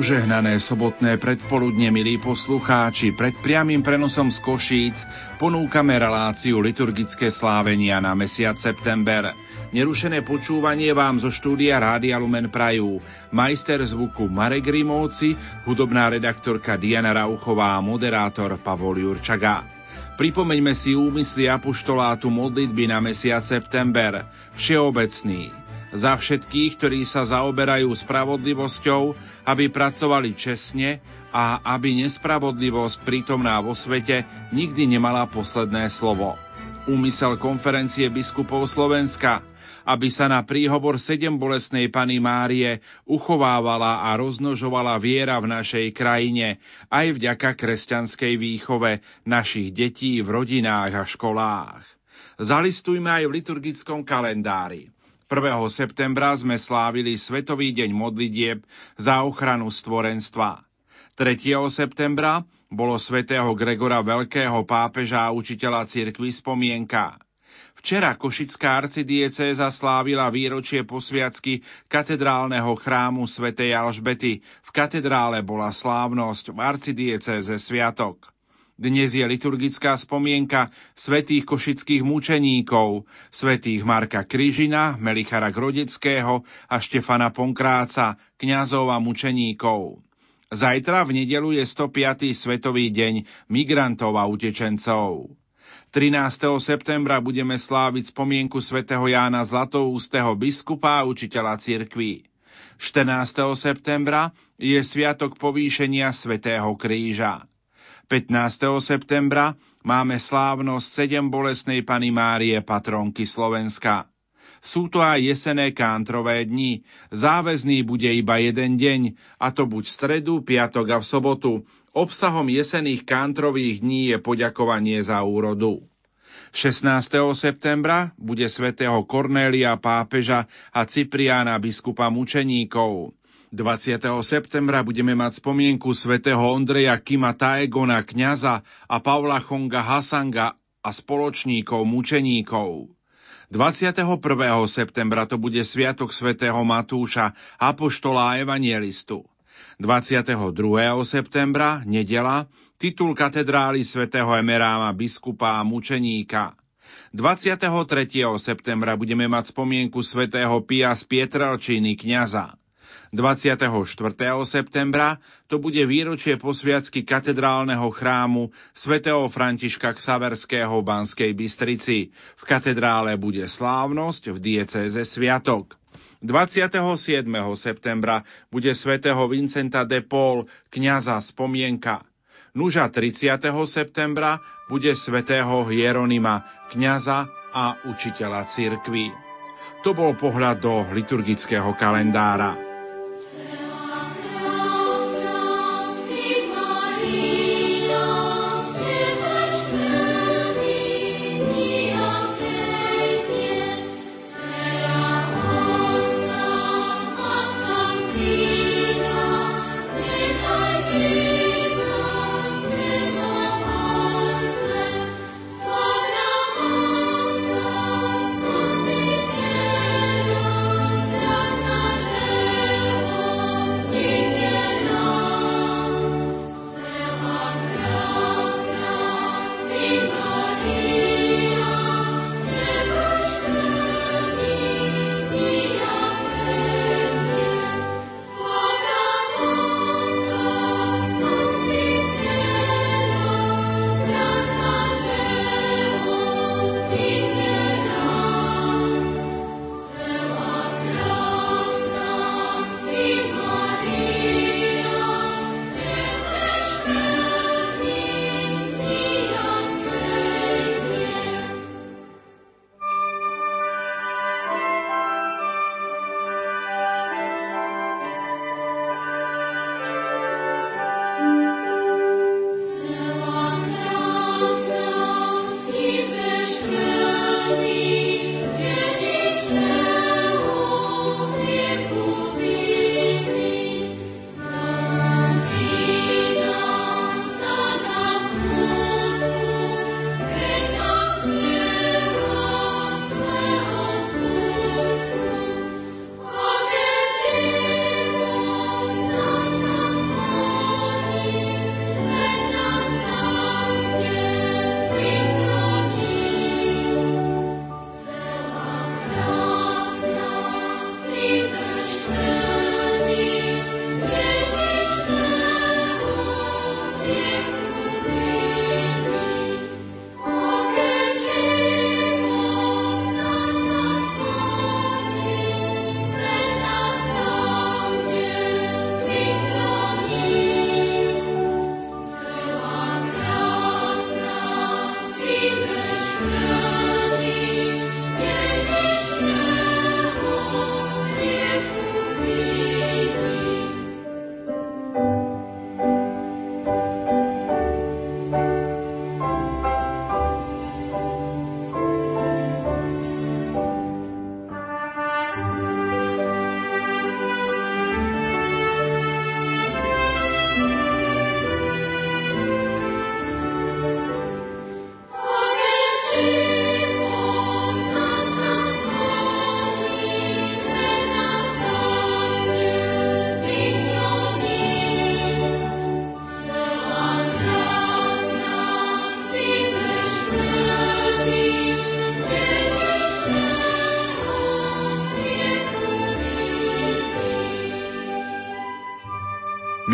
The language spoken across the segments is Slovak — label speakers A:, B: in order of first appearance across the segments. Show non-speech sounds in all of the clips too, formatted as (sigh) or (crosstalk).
A: Požehnané sobotné predpoludne, milí poslucháči, pred priamým prenosom z Košíc ponúkame reláciu liturgické slávenia na mesiac september. Nerušené počúvanie vám zo štúdia Rádia Lumen Prajú. Majster zvuku Marek Rimovci, hudobná redaktorka Diana Rauchová a moderátor Pavol Jurčaga. Pripomeňme si úmysly apoštolátu modlitby na mesiac september. Všeobecný, za všetkých, ktorí sa zaoberajú spravodlivosťou, aby pracovali čestne a aby nespravodlivosť prítomná vo svete nikdy nemala posledné slovo. Úmysel konferencie biskupov Slovenska, aby sa na príhovor sedem bolesnej Pany Márie uchovávala a roznožovala viera v našej krajine aj vďaka kresťanskej výchove našich detí v rodinách a školách. Zalistujme aj v liturgickom kalendári. 1. septembra sme slávili Svetový deň modlitieb za ochranu stvorenstva. 3. septembra bolo svätého Gregora Veľkého pápeža a učiteľa cirkvi spomienka. Včera Košická arcidiecéza slávila výročie posviacky katedrálneho chrámu svätej Alžbety. V katedrále bola slávnosť, v arcidiecéze sviatok. Dnes je liturgická spomienka svetých košických mučeníkov, svetých Marka Kryžina, Melichara Grodeckého a Štefana Ponkráca, kňazov a mučeníkov. Zajtra v nedelu je 105. svetový deň migrantov a utečencov. 13. septembra budeme sláviť spomienku svätého Jána Zlatoústeho biskupa a učiteľa cirkví. 14. septembra je sviatok povýšenia svätého kríža. 15. septembra máme slávnosť sedem bolesnej Pany Márie, patronky Slovenska. Sú to aj jesené kántrové dni. Záväzný bude iba jeden deň, a to buď v stredu, piatok a v sobotu. Obsahom jesených kantrových dní je poďakovanie za úrodu. 16. septembra bude svätého Kornélia pápeža a Cipriána biskupa mučeníkov. 20. septembra budeme mať spomienku svätého Ondreja Kima Taegona, kňaza a Pavla Chonga Hasanga a spoločníkov, mučeníkov. 21. septembra to bude sviatok svätého Matúša, apoštola a evangelistu. 22. septembra, nedela, titul katedrály svätého Emeráma, biskupa a mučeníka. 23. septembra budeme mať spomienku svätého Pia z Pietrelčiny, kňaza. 24. septembra to bude výročie posviacky katedrálneho chrámu svätého Františka Ksaverského v Banskej Bystrici. V katedrále bude slávnosť, v diecéze sviatok. 27. septembra bude svätého Vincenta de Paul, kniaza spomienka. Nuža 30. septembra bude svätého Hieronima, kniaza a učiteľa cirkvi. To bol pohľad do liturgického kalendára.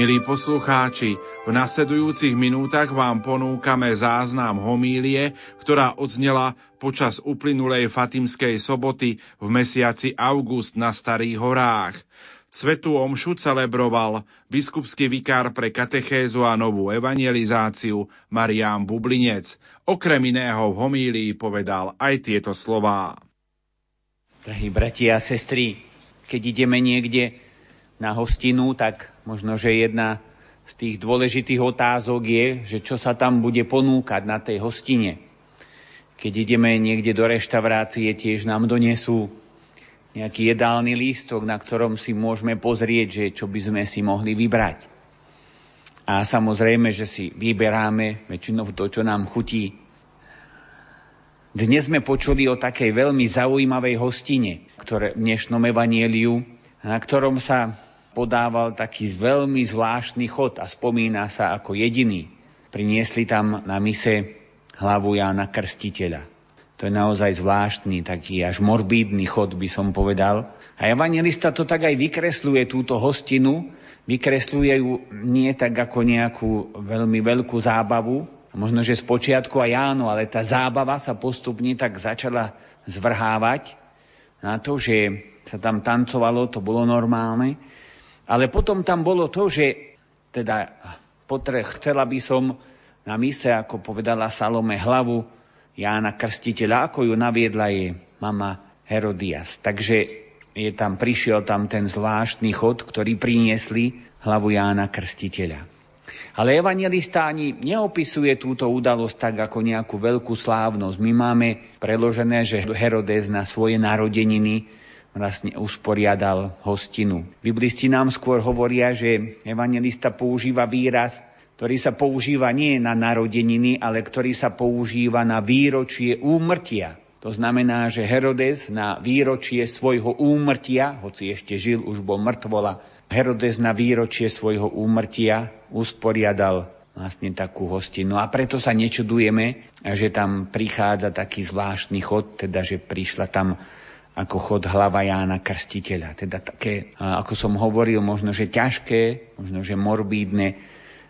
A: Milí poslucháči, v nasledujúcich minútach vám ponúkame záznam homílie, ktorá odznela počas uplynulej Fatimskej soboty v mesiaci august na Starých horách. Svetú omšu celebroval biskupský vikár pre katechézu a novú evangelizáciu Marián Bublinec. Okrem iného v homílii povedal aj tieto slová.
B: Drahí bratia a sestry, keď ideme niekde na hostinu, tak možno, že jedna z tých dôležitých otázok je, že čo sa tam bude ponúkať na tej hostine. Keď ideme niekde do reštaurácie, tiež nám donesú nejaký jedálny lístok, na ktorom si môžeme pozrieť, že čo by sme si mohli vybrať. A samozrejme, že si vyberáme väčšinou to, čo nám chutí. Dnes sme počuli o takej veľmi zaujímavej hostine, ktoré v dnešnom evanieliu, na ktorom sa podával taký veľmi zvláštny chod a spomína sa ako jediný. Priniesli tam na mise hlavu Jána Krstiteľa. To je naozaj zvláštny, taký až morbídny chod, by som povedal. A evangelista to tak aj vykresluje, túto hostinu, vykresluje ju nie tak ako nejakú veľmi veľkú zábavu, možno, že z počiatku aj áno, ale tá zábava sa postupne tak začala zvrhávať na to, že sa tam tancovalo, to bolo normálne, ale potom tam bolo to, že teda potre, chcela by som na mise, ako povedala Salome, hlavu Jána Krstiteľa, ako ju naviedla je mama Herodias. Takže je tam, prišiel tam ten zvláštny chod, ktorý priniesli hlavu Jána Krstiteľa. Ale evangelista ani neopisuje túto udalosť tak ako nejakú veľkú slávnosť. My máme preložené, že Herodes na svoje narodeniny vlastne usporiadal hostinu. Biblisti nám skôr hovoria, že evangelista používa výraz, ktorý sa používa nie na narodeniny, ale ktorý sa používa na výročie úmrtia. To znamená, že Herodes na výročie svojho úmrtia, hoci ešte žil, už bol mŕtvola, Herodes na výročie svojho úmrtia usporiadal vlastne takú hostinu. A preto sa nečudujeme, že tam prichádza taký zvláštny chod, teda že prišla tam ako chod hlava Jána Krstiteľa. Teda také, ako som hovoril, možno, že ťažké, možno, že morbídne,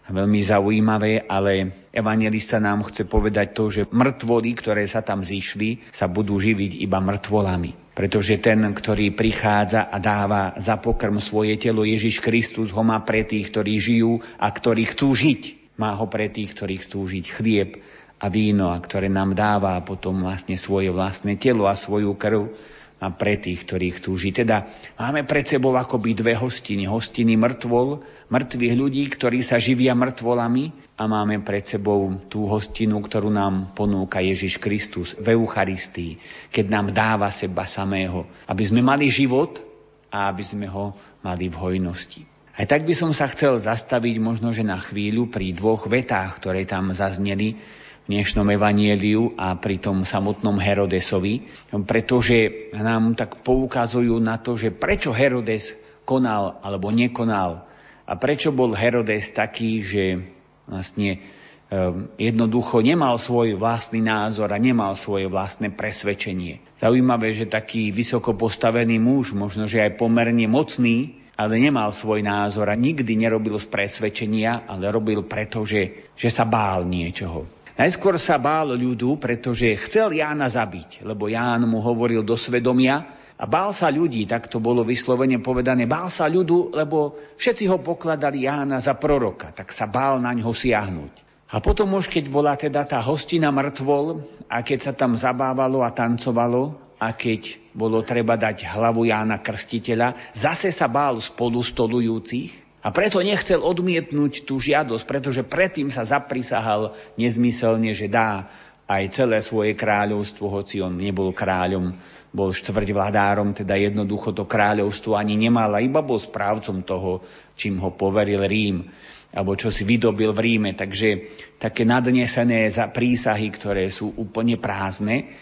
B: a veľmi zaujímavé, ale evangelista nám chce povedať to, že mŕtvoly, ktoré sa tam zišli, sa budú živiť iba mŕtvolami. Pretože ten, ktorý prichádza a dáva za pokrm svoje telo Ježiš Kristus, ho má pre tých, ktorí žijú a ktorí chcú žiť. Má ho pre tých, ktorí chcú žiť chlieb a víno, a ktoré nám dáva potom vlastne svoje vlastné telo a svoju krv a pre tých, ktorí chcú žiť. Teda máme pred sebou akoby dve hostiny. Hostiny mŕtvol, mŕtvych ľudí, ktorí sa živia mŕtvolami a máme pred sebou tú hostinu, ktorú nám ponúka Ježiš Kristus v Eucharistii, keď nám dáva seba samého, aby sme mali život a aby sme ho mali v hojnosti. Aj tak by som sa chcel zastaviť možno, že na chvíľu pri dvoch vetách, ktoré tam zazneli dnešnom evanieliu a pri tom samotnom Herodesovi, pretože nám tak poukazujú na to, že prečo Herodes konal alebo nekonal a prečo bol Herodes taký, že vlastne ehm, jednoducho nemal svoj vlastný názor a nemal svoje vlastné presvedčenie. Zaujímavé, že taký vysoko postavený muž, možno že aj pomerne mocný, ale nemal svoj názor a nikdy nerobil z presvedčenia, ale robil preto, že, že sa bál niečoho. Najskôr sa bál ľudu, pretože chcel Jána zabiť, lebo Ján mu hovoril do svedomia a bál sa ľudí, tak to bolo vyslovene povedané, bál sa ľudu, lebo všetci ho pokladali Jána za proroka, tak sa bál na ňo siahnuť. A potom už, keď bola teda tá hostina mŕtvol a keď sa tam zabávalo a tancovalo a keď bolo treba dať hlavu Jána Krstiteľa, zase sa bál spolu stolujúcich, a preto nechcel odmietnúť tú žiadosť, pretože predtým sa zaprisahal nezmyselne, že dá aj celé svoje kráľovstvo, hoci on nebol kráľom, bol štvrť vladárom, teda jednoducho to kráľovstvo ani nemal a iba bol správcom toho, čím ho poveril Rím, alebo čo si vydobil v Ríme. Takže také nadnesené za prísahy, ktoré sú úplne prázdne,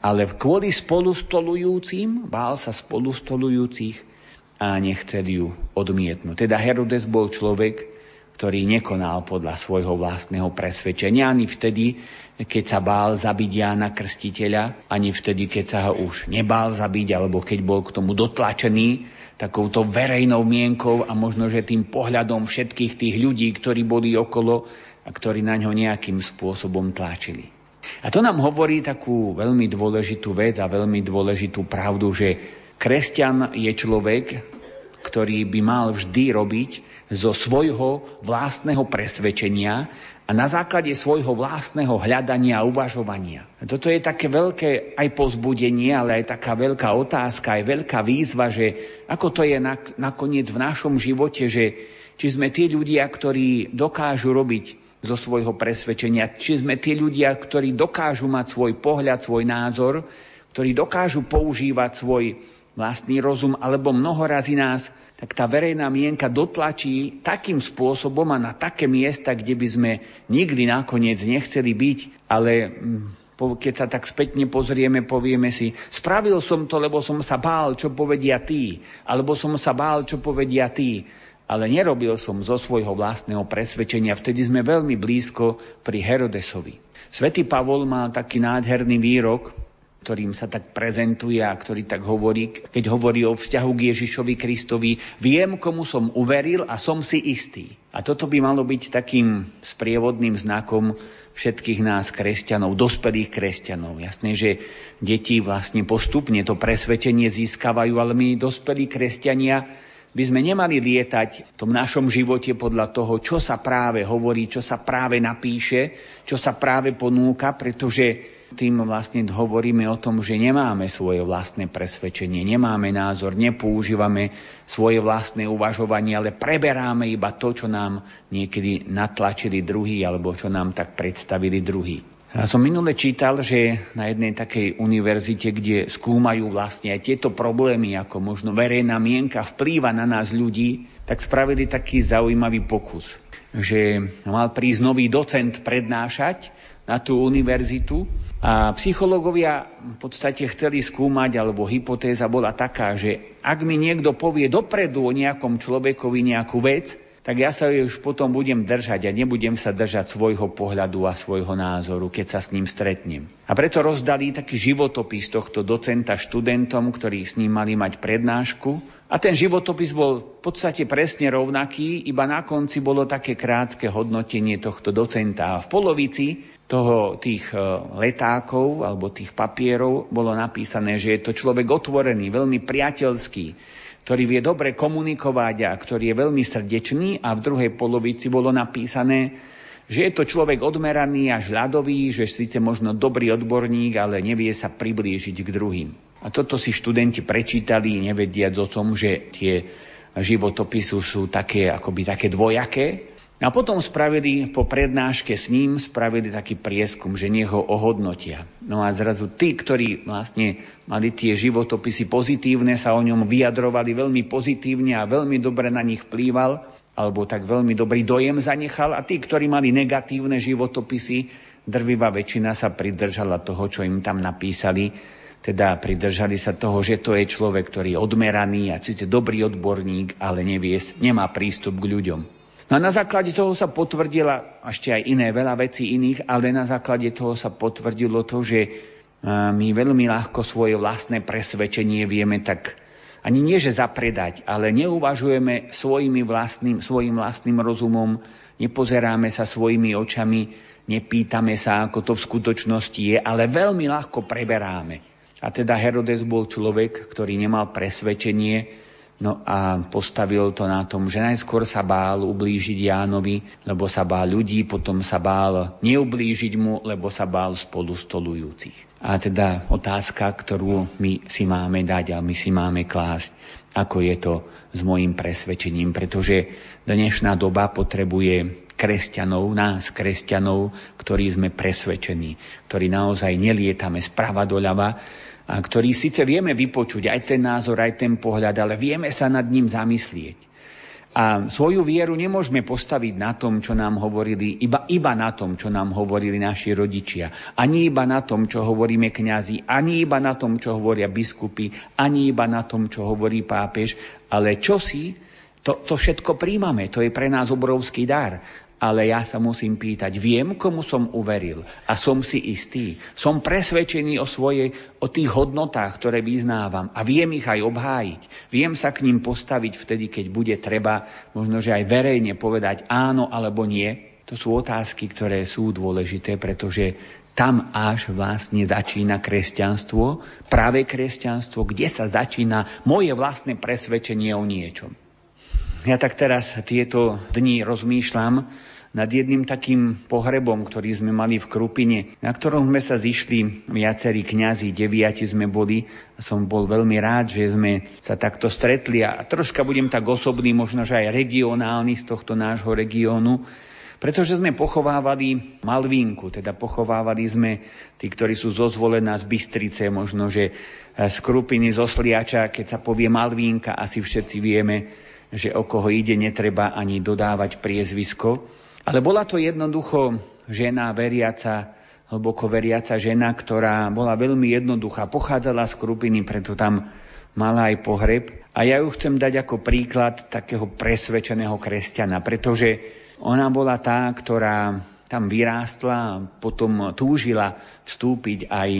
B: ale kvôli spolustolujúcim, bál sa spolustolujúcich, a nechcel ju odmietnúť. Teda Herodes bol človek, ktorý nekonal podľa svojho vlastného presvedčenia ani vtedy, keď sa bál zabiť Jána Krstiteľa, ani vtedy, keď sa ho už nebál zabiť, alebo keď bol k tomu dotlačený takouto verejnou mienkou a možno, že tým pohľadom všetkých tých ľudí, ktorí boli okolo a ktorí na ňo nejakým spôsobom tlačili. A to nám hovorí takú veľmi dôležitú vec a veľmi dôležitú pravdu, že kresťan je človek, ktorý by mal vždy robiť zo svojho vlastného presvedčenia a na základe svojho vlastného hľadania a uvažovania. Toto je také veľké aj pozbudenie, ale aj taká veľká otázka, aj veľká výzva, že ako to je nakoniec v našom živote, že či sme tí ľudia, ktorí dokážu robiť zo svojho presvedčenia, či sme tí ľudia, ktorí dokážu mať svoj pohľad, svoj názor, ktorí dokážu používať svoj vlastný rozum, alebo mnoho razy nás tak tá verejná mienka dotlačí takým spôsobom a na také miesta, kde by sme nikdy nakoniec nechceli byť, ale mm, keď sa tak spätne pozrieme, povieme si, spravil som to, lebo som sa bál, čo povedia tí, alebo som sa bál, čo povedia tí, ale nerobil som zo svojho vlastného presvedčenia. Vtedy sme veľmi blízko pri Herodesovi. Svetý Pavol má taký nádherný výrok, ktorým sa tak prezentuje a ktorý tak hovorí, keď hovorí o vzťahu k Ježišovi Kristovi, viem, komu som uveril a som si istý. A toto by malo byť takým sprievodným znakom všetkých nás kresťanov, dospelých kresťanov. Jasné, že deti vlastne postupne to presvedčenie získavajú, ale my dospelí kresťania by sme nemali lietať v tom našom živote podľa toho, čo sa práve hovorí, čo sa práve napíše, čo sa práve ponúka, pretože tým vlastne hovoríme o tom, že nemáme svoje vlastné presvedčenie, nemáme názor, nepoužívame svoje vlastné uvažovanie, ale preberáme iba to, čo nám niekedy natlačili druhý alebo čo nám tak predstavili druhý. Ja som minule čítal, že na jednej takej univerzite, kde skúmajú vlastne aj tieto problémy, ako možno verejná mienka vplýva na nás ľudí, tak spravili taký zaujímavý pokus, že mal prísť nový docent prednášať na tú univerzitu a psychológovia v podstate chceli skúmať, alebo hypotéza bola taká, že ak mi niekto povie dopredu o nejakom človekovi nejakú vec, tak ja sa ju už potom budem držať a nebudem sa držať svojho pohľadu a svojho názoru, keď sa s ním stretnem. A preto rozdali taký životopis tohto docenta študentom, ktorí s ním mali mať prednášku. A ten životopis bol v podstate presne rovnaký, iba na konci bolo také krátke hodnotenie tohto docenta. A v polovici toho, tých e, letákov alebo tých papierov bolo napísané, že je to človek otvorený, veľmi priateľský, ktorý vie dobre komunikovať a ktorý je veľmi srdečný a v druhej polovici bolo napísané, že je to človek odmeraný až ľadový, že síce možno dobrý odborník, ale nevie sa priblížiť k druhým. A toto si študenti prečítali, nevediac o tom, že tie životopisu sú také, akoby také dvojaké, a potom spravili po prednáške s ním, spravili taký prieskum, že nech ho ohodnotia. No a zrazu tí, ktorí vlastne mali tie životopisy pozitívne, sa o ňom vyjadrovali veľmi pozitívne a veľmi dobre na nich vplýval, alebo tak veľmi dobrý dojem zanechal. A tí, ktorí mali negatívne životopisy, drvivá väčšina sa pridržala toho, čo im tam napísali. Teda pridržali sa toho, že to je človek, ktorý je odmeraný a cíte dobrý odborník, ale nevie, nemá prístup k ľuďom. No a na základe toho sa potvrdila ešte aj iné veľa vecí iných, ale na základe toho sa potvrdilo to, že my veľmi ľahko svoje vlastné presvedčenie vieme tak ani nie, že zapredať, ale neuvažujeme svojimi vlastným, svojim vlastným rozumom, nepozeráme sa svojimi očami, nepýtame sa, ako to v skutočnosti je, ale veľmi ľahko preberáme. A teda Herodes bol človek, ktorý nemal presvedčenie, No a postavil to na tom, že najskôr sa bál ublížiť Jánovi, lebo sa bál ľudí, potom sa bál neublížiť mu, lebo sa bál spolu stolujúcich. A teda otázka, ktorú my si máme dať a my si máme klásť, ako je to s môjim presvedčením, pretože dnešná doba potrebuje kresťanov, nás kresťanov, ktorí sme presvedčení, ktorí naozaj nelietame sprava doľava, a ktorý síce vieme vypočuť aj ten názor, aj ten pohľad, ale vieme sa nad ním zamyslieť. A svoju vieru nemôžeme postaviť na tom, čo nám hovorili, iba, iba na tom, čo nám hovorili naši rodičia. Ani iba na tom, čo hovoríme kňazi, ani iba na tom, čo hovoria biskupy, ani iba na tom, čo hovorí pápež, ale čo si, to, to všetko príjmame, to je pre nás obrovský dar. Ale ja sa musím pýtať, viem, komu som uveril a som si istý. Som presvedčený o, svojej, o tých hodnotách, ktoré vyznávam a viem ich aj obhájiť. Viem sa k ním postaviť vtedy, keď bude treba možno, že aj verejne povedať áno alebo nie. To sú otázky, ktoré sú dôležité, pretože tam až vlastne začína kresťanstvo, práve kresťanstvo, kde sa začína moje vlastné presvedčenie o niečom. Ja tak teraz tieto dni rozmýšľam nad jedným takým pohrebom, ktorý sme mali v Krupine, na ktorom sme sa zišli viacerí kňazi, deviati sme boli. Som bol veľmi rád, že sme sa takto stretli a troška budem tak osobný, možno že aj regionálny z tohto nášho regiónu, pretože sme pochovávali Malvínku, teda pochovávali sme tí, ktorí sú zozvolená z Bystrice, možno, že z Krupiny, zo Sliača, keď sa povie Malvínka, asi všetci vieme, že o koho ide, netreba ani dodávať priezvisko. Ale bola to jednoducho žena veriaca, hlboko veriaca žena, ktorá bola veľmi jednoduchá, pochádzala z Krupiny, preto tam mala aj pohreb. A ja ju chcem dať ako príklad takého presvedčeného kresťana, pretože ona bola tá, ktorá tam vyrástla, potom túžila vstúpiť aj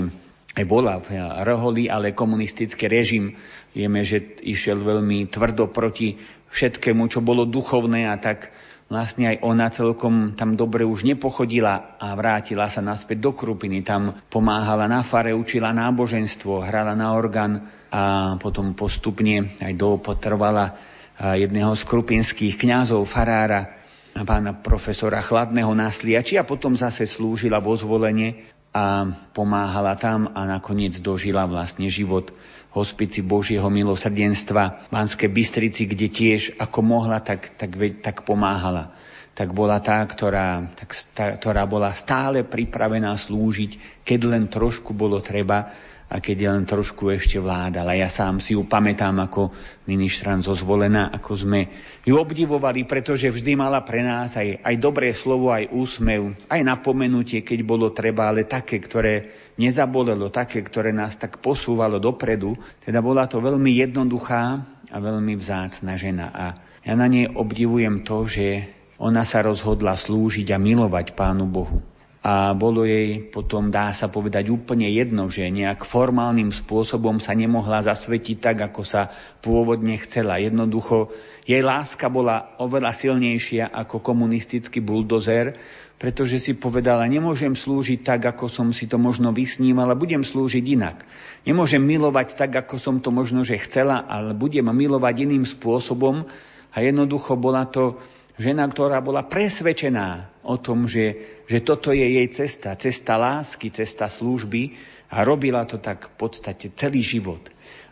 B: bola v Roholi, ale komunistický režim, vieme, že išiel veľmi tvrdo proti všetkému, čo bolo duchovné a tak vlastne aj ona celkom tam dobre už nepochodila a vrátila sa naspäť do Krupiny. Tam pomáhala na fare, učila náboženstvo, hrala na orgán a potom postupne aj doopotrvala jedného z krupinských kňazov, farára, pána profesora Chladného na Sliači a potom zase slúžila vo zvolenie a pomáhala tam a nakoniec dožila vlastne život hospici Božieho milosrdenstva v Banskej Bystrici, kde tiež ako mohla, tak, tak, tak pomáhala. Tak bola tá ktorá, tak, tá, ktorá bola stále pripravená slúžiť, keď len trošku bolo treba a keď len trošku ešte vládala. Ja sám si ju pamätám ako ministran zozvolená, ako sme ju obdivovali, pretože vždy mala pre nás aj, aj dobré slovo, aj úsmev, aj napomenutie, keď bolo treba, ale také, ktoré nezabolelo, také, ktoré nás tak posúvalo dopredu. Teda bola to veľmi jednoduchá a veľmi vzácna žena. A ja na nej obdivujem to, že ona sa rozhodla slúžiť a milovať Pánu Bohu a bolo jej potom, dá sa povedať, úplne jedno, že nejak formálnym spôsobom sa nemohla zasvetiť tak, ako sa pôvodne chcela. Jednoducho, jej láska bola oveľa silnejšia ako komunistický buldozer, pretože si povedala, nemôžem slúžiť tak, ako som si to možno vysnímala, budem slúžiť inak. Nemôžem milovať tak, ako som to možno, že chcela, ale budem milovať iným spôsobom a jednoducho bola to žena, ktorá bola presvedčená o tom, že, že toto je jej cesta, cesta lásky, cesta služby a robila to tak v podstate celý život.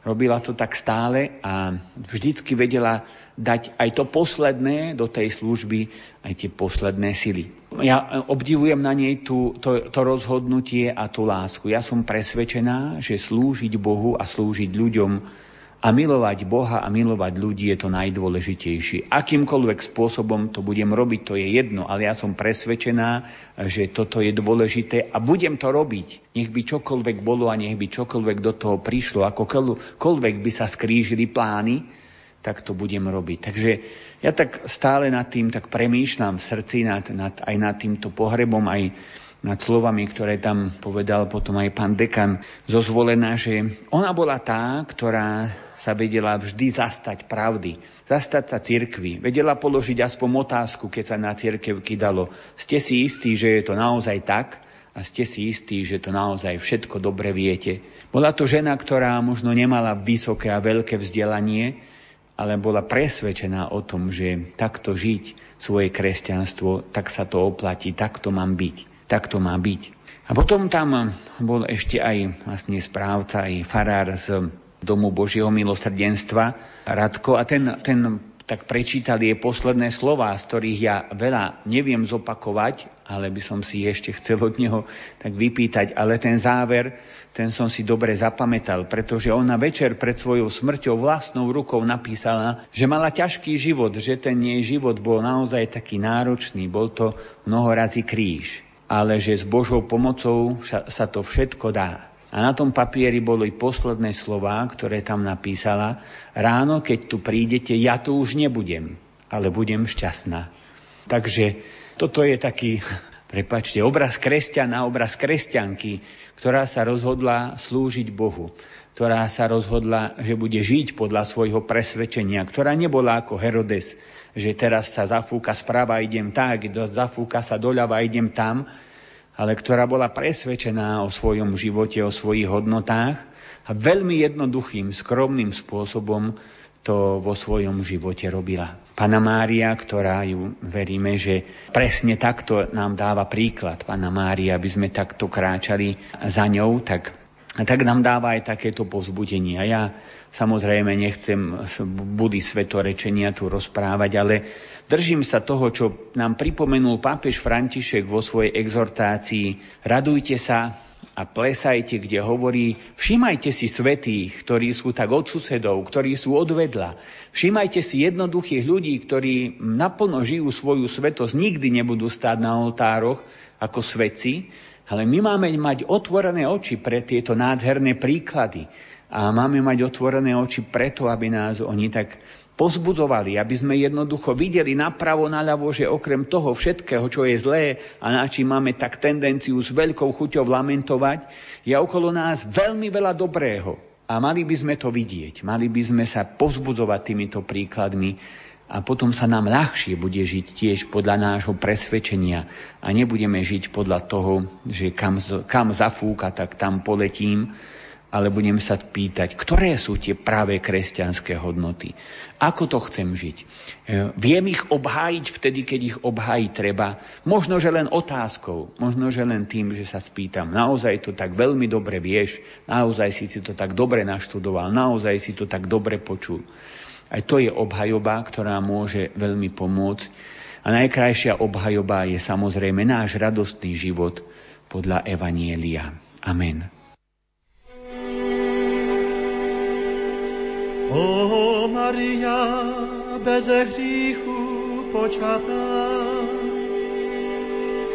B: Robila to tak stále a vždycky vedela dať aj to posledné do tej služby, aj tie posledné sily. Ja obdivujem na nej tú, to, to rozhodnutie a tú lásku. Ja som presvedčená, že slúžiť Bohu a slúžiť ľuďom a milovať Boha a milovať ľudí je to najdôležitejšie. Akýmkoľvek spôsobom to budem robiť, to je jedno, ale ja som presvedčená, že toto je dôležité a budem to robiť. Nech by čokoľvek bolo a nech by čokoľvek do toho prišlo, akokoľvek by sa skrížili plány, tak to budem robiť. Takže ja tak stále nad tým tak premýšľam v srdci, nad, nad, aj nad týmto pohrebom, aj nad slovami, ktoré tam povedal potom aj pán dekan zozvolená, že ona bola tá, ktorá sa vedela vždy zastať pravdy, zastať sa cirkvi. Vedela položiť aspoň otázku, keď sa na cirkev kydalo. Ste si istí, že je to naozaj tak? A ste si istí, že to naozaj všetko dobre viete. Bola to žena, ktorá možno nemala vysoké a veľké vzdelanie, ale bola presvedčená o tom, že takto žiť svoje kresťanstvo, tak sa to oplatí, tak to mám byť, tak to má byť. A potom tam bol ešte aj vlastne správca, aj farár z Domu Božieho milosrdenstva Radko. A ten, ten tak prečítal jej posledné slova, z ktorých ja veľa neviem zopakovať, ale by som si ešte chcel od neho tak vypýtať, ale ten záver, ten som si dobre zapamätal, pretože ona večer pred svojou smrťou vlastnou rukou napísala, že mala ťažký život, že ten jej život bol naozaj taký náročný, bol to mnoho razy kríž, ale že s Božou pomocou sa to všetko dá. A na tom papieri boli posledné slová, ktoré tam napísala. Ráno, keď tu prídete, ja tu už nebudem, ale budem šťastná. Takže Toto je taký, (laughs) prepačte, obraz kresťana, obraz kresťanky, ktorá sa rozhodla slúžiť Bohu ktorá sa rozhodla, že bude žiť podľa svojho presvedčenia, ktorá nebola ako Herodes, že teraz sa zafúka správa, idem tak, zafúka sa doľava, idem tam, ale ktorá bola presvedčená o svojom živote, o svojich hodnotách a veľmi jednoduchým, skromným spôsobom to vo svojom živote robila. Pana Mária, ktorá ju veríme, že presne takto nám dáva príklad. Pana Mária, aby sme takto kráčali za ňou, tak tak nám dáva aj takéto povzbudenie. A ja samozrejme nechcem budy svetorečenia tu rozprávať, ale držím sa toho, čo nám pripomenul pápež František vo svojej exhortácii. Radujte sa a plesajte, kde hovorí, všimajte si svetých, ktorí sú tak od susedov, ktorí sú odvedla. Všimajte si jednoduchých ľudí, ktorí naplno žijú svoju svetosť, nikdy nebudú stáť na oltároch ako svetci, ale my máme mať otvorené oči pre tieto nádherné príklady. A máme mať otvorené oči preto, aby nás oni tak pozbudzovali, aby sme jednoducho videli napravo, naľavo, že okrem toho všetkého, čo je zlé a na čím máme tak tendenciu s veľkou chuťou lamentovať, je okolo nás veľmi veľa dobrého. A mali by sme to vidieť, mali by sme sa pozbudzovať týmito príkladmi a potom sa nám ľahšie bude žiť tiež podľa nášho presvedčenia a nebudeme žiť podľa toho, že kam, kam zafúka, tak tam poletím, ale budem sa pýtať, ktoré sú tie práve kresťanské hodnoty. Ako to chcem žiť? E, viem ich obhájiť vtedy, keď ich obhájiť treba. Možno, že len otázkou, možno, že len tým, že sa spýtam, naozaj to tak veľmi dobre vieš, naozaj si si to tak dobre naštudoval, naozaj si to tak dobre počul. Aj to je obhajoba, ktorá môže veľmi pomôcť. A najkrajšia obhajoba je samozrejme náš radostný život podľa Evanielia. Amen.
C: O Maria, bez hříchu počatá,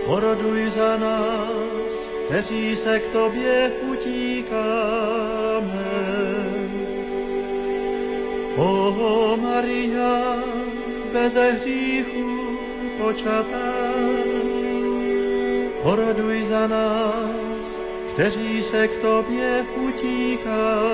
C: oroduj za nás, kteří se k Tobě utíkáme. O Maria, bez hříchu počatá, oroduj za nás, kteří se k Tobě utíkáme.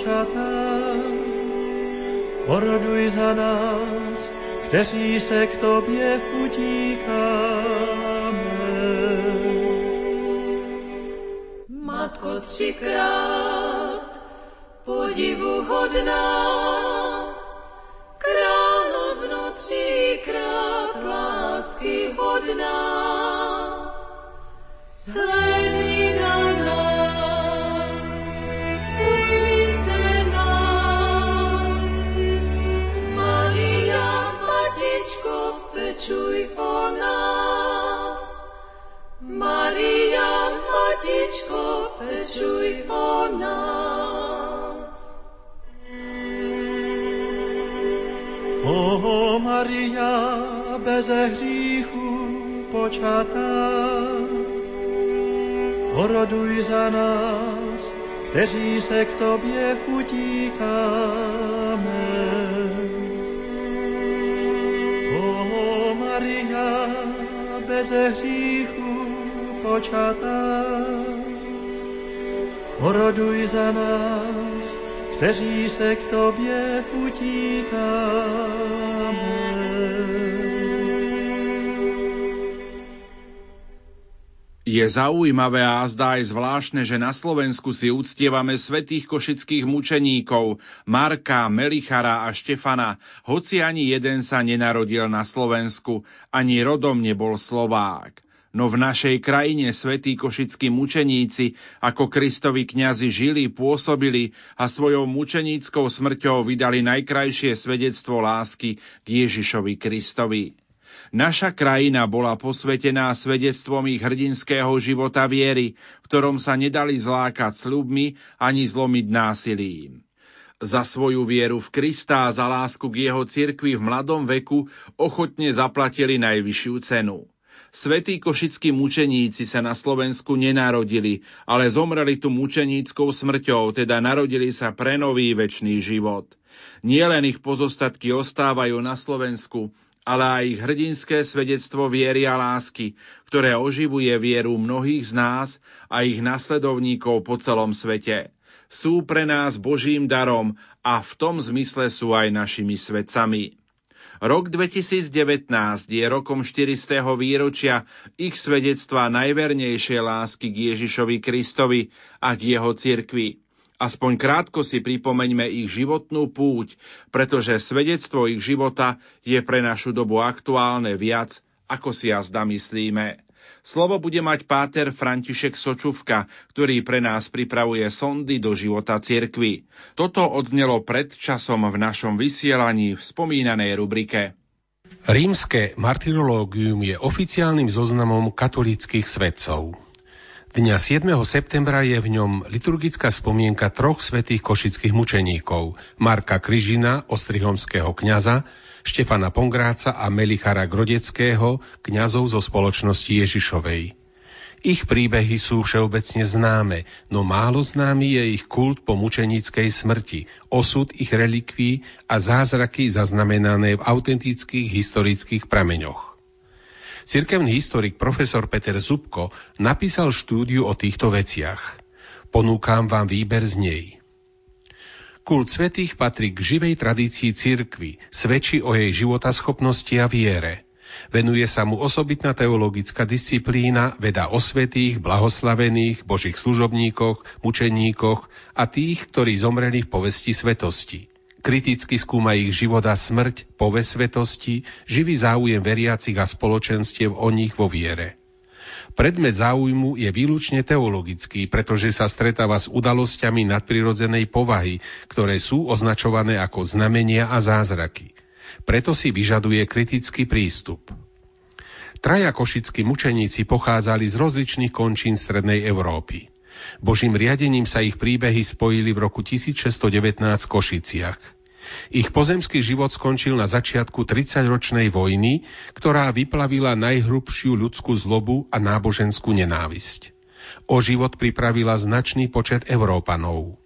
C: Počatá, oroduj za nás, kteří se k Tobě utíkáme.
D: Matko třikrát podivuhodná, královno třikrát lásky hodná. Zhlédni pečuj o nás. Maria, Matičko, pečuj o nás.
C: O Maria, bez hříchu počatá, oroduj za nás, kteří se k Tobě utíkáme. O Maria, bez hříchu počatá, oroduj za nás, kteří se k Tobě utíkáme.
A: Je zaujímavé a zdá aj zvláštne, že na Slovensku si uctievame svetých košických mučeníkov Marka, Melichara a Štefana, hoci ani jeden sa nenarodil na Slovensku, ani rodom nebol Slovák. No v našej krajine svätí košickí mučeníci ako Kristovi kňazi žili, pôsobili a svojou mučeníckou smrťou vydali najkrajšie svedectvo lásky k Ježišovi Kristovi. Naša krajina bola posvetená svedectvom ich hrdinského života viery, v ktorom sa nedali zlákať sľubmi ani zlomiť násilím. Za svoju vieru v Krista a za lásku k jeho cirkvi v mladom veku ochotne zaplatili najvyššiu cenu. Svetí košickí mučeníci sa na Slovensku nenarodili, ale zomreli tu mučeníckou smrťou, teda narodili sa pre nový väčší život. Nielen ich pozostatky ostávajú na Slovensku, ale aj hrdinské svedectvo viery a lásky, ktoré oživuje vieru mnohých z nás a ich nasledovníkov po celom svete. Sú pre nás Božím darom a v tom zmysle sú aj našimi svedcami. Rok 2019 je rokom 400. výročia ich svedectva najvernejšej lásky k Ježišovi Kristovi a k jeho cirkvi. Aspoň krátko si pripomeňme ich životnú púť, pretože svedectvo ich života je pre našu dobu aktuálne viac, ako si jazda myslíme. Slovo bude mať páter František Sočuvka, ktorý pre nás pripravuje sondy do života cirkvy. Toto odznelo pred časom v našom vysielaní v spomínanej rubrike.
E: Rímske martyrológium je oficiálnym zoznamom katolíckých svetcov. Dňa 7. septembra je v ňom liturgická spomienka troch svetých košických mučeníkov Marka Kryžina, ostrihomského kňaza, Štefana Pongráca a Melichara Grodeckého, kňazov zo spoločnosti Ježišovej. Ich príbehy sú všeobecne známe, no málo známy je ich kult po mučeníckej smrti, osud ich relikví a zázraky zaznamenané v autentických historických prameňoch. Cirkevný historik profesor Peter Zubko napísal štúdiu o týchto veciach. Ponúkam vám výber z nej. Kult svetých patrí k živej tradícii cirkvy, svedčí o jej životaschopnosti a viere. Venuje sa mu osobitná teologická disciplína, veda o svetých, blahoslavených, božích služobníkoch, mučeníkoch a tých, ktorí zomreli v povesti svetosti. Kriticky skúma ich život a smrť, pove svetosti, živý záujem veriacich a spoločenstiev o nich vo viere. Predmet záujmu je výlučne teologický, pretože sa stretáva s udalosťami nadprirodzenej povahy, ktoré sú označované ako znamenia a zázraky. Preto si vyžaduje kritický prístup. Traja košickí mučeníci pochádzali z rozličných končín Strednej Európy. Božím riadením sa ich príbehy spojili v roku 1619 v Košiciach. Ich pozemský život skončil na začiatku 30-ročnej vojny, ktorá vyplavila najhrubšiu ľudskú zlobu a náboženskú nenávisť. O život pripravila značný počet Európanov.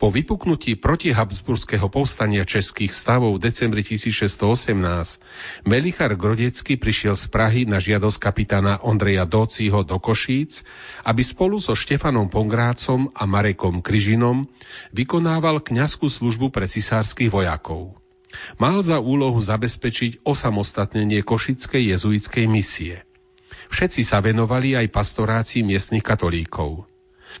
E: Po vypuknutí protihabsburského povstania českých stavov v decembri 1618 Melichar Grodecký prišiel z Prahy na žiadosť kapitána Ondreja Dóciho do Košíc, aby spolu so Štefanom Pongrácom a Marekom Kryžinom vykonával kňazskú službu pre cisárskych vojakov. Mal za úlohu zabezpečiť osamostatnenie košickej jezuitskej misie. Všetci sa venovali aj pastorácii miestnych katolíkov.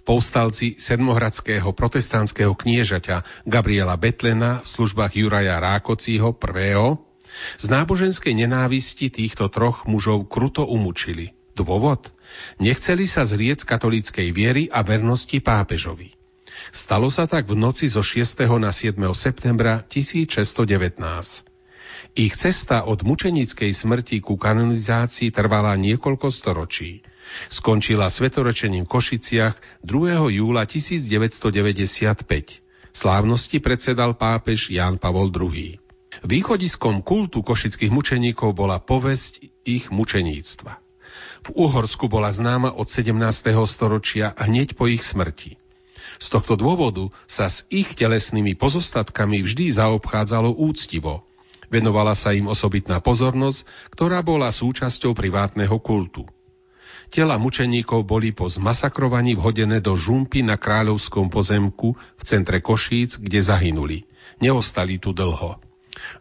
E: Povstalci sedmohradského protestantského kniežaťa Gabriela Betlena v službách Juraja Rákociho I. z náboženskej nenávisti týchto troch mužov kruto umúčili. Dôvod? Nechceli sa zrieť katolíckej viery a vernosti pápežovi. Stalo sa tak v noci zo 6. na 7. septembra 1619. Ich cesta od mučenickej smrti ku kanonizácii trvala niekoľko storočí. Skončila svetorečením v Košiciach 2. júla 1995. Slávnosti predsedal pápež Ján Pavol II. Východiskom kultu košických mučeníkov bola povesť ich mučeníctva. V Uhorsku bola známa od 17. storočia hneď po ich smrti. Z tohto dôvodu sa s ich telesnými pozostatkami vždy zaobchádzalo úctivo. Venovala sa im osobitná pozornosť, ktorá bola súčasťou privátneho kultu. Tela mučeníkov boli po zmasakrovaní vhodené do žumpy na kráľovskom pozemku v centre Košíc, kde zahynuli. Neostali tu dlho.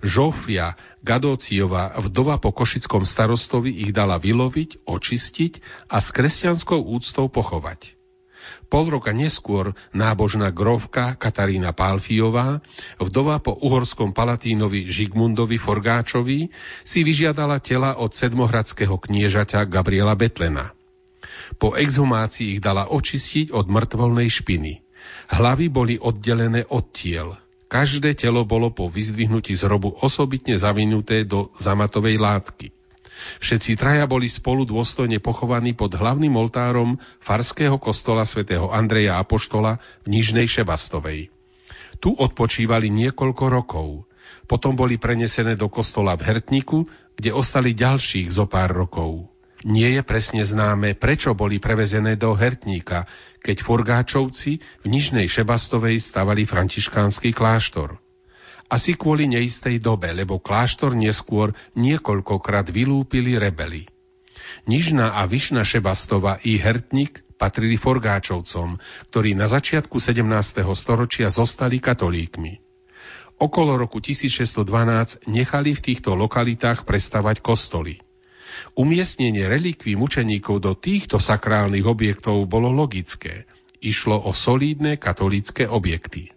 E: Žofia Gadóciová, vdova po košickom starostovi, ich dala vyloviť, očistiť a s kresťanskou úctou pochovať. Pol roka neskôr nábožná grovka Katarína Pálfiová, vdova po uhorskom palatínovi Žigmundovi Forgáčovi, si vyžiadala tela od sedmohradského kniežaťa Gabriela Betlena. Po exhumácii ich dala očistiť od mŕtvolnej špiny. Hlavy boli oddelené od tiel. Každé telo bolo po vyzdvihnutí z hrobu osobitne zavinuté do zamatovej látky. Všetci traja boli spolu dôstojne pochovaní pod hlavným oltárom farského kostola svätého Andreja Apoštola v Nižnej Šebastovej. Tu odpočívali niekoľko rokov. Potom boli prenesené do kostola v Hertniku, kde ostali ďalších zo pár rokov. Nie je presne známe, prečo boli prevezené do Hertníka, keď Forgáčovci v Nižnej Šebastovej stavali františkánsky kláštor asi kvôli neistej dobe, lebo kláštor neskôr niekoľkokrát vylúpili rebeli. Nižná a Vyšna Šebastova i Hertnik patrili Forgáčovcom, ktorí na začiatku 17. storočia zostali katolíkmi. Okolo roku 1612 nechali v týchto lokalitách prestavať kostoly. Umiestnenie relikví mučeníkov do týchto sakrálnych objektov bolo logické. Išlo o solídne katolícke objekty.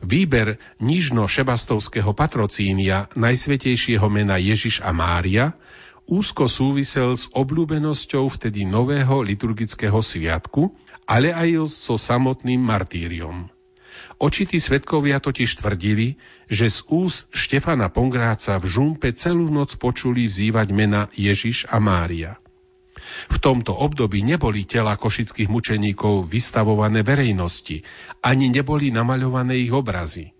E: Výber nižno-šebastovského patrocínia najsvetejšieho mena Ježiš a Mária úzko súvisel s obľúbenosťou vtedy nového liturgického sviatku, ale aj so samotným martýriom. Očití svetkovia totiž tvrdili, že z úst Štefana Pongráca v žumpe celú noc počuli vzývať mena Ježiš a Mária. V tomto období neboli tela košických mučeníkov vystavované verejnosti, ani neboli namaľované ich obrazy.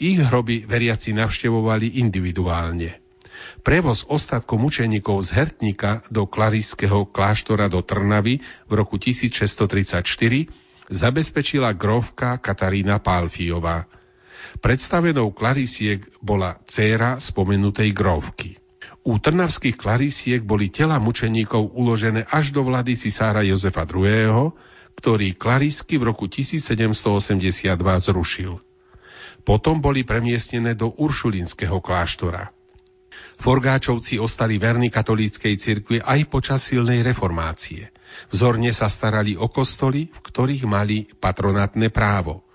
E: Ich hroby veriaci navštevovali individuálne. Prevoz ostatkov mučeníkov z Hertnika do klariského kláštora do Trnavy v roku 1634 zabezpečila grovka Katarína Pálfiová. Predstavenou klarisiek bola dcéra spomenutej grovky. U trnavských klarisiek boli tela mučeníkov uložené až do vlády cisára Jozefa II., ktorý klarisky v roku 1782 zrušil. Potom boli premiestnené do Uršulinského kláštora. Forgáčovci ostali verní katolíckej cirkvi aj počas silnej reformácie. Vzorne sa starali o kostoly, v ktorých mali patronátne právo.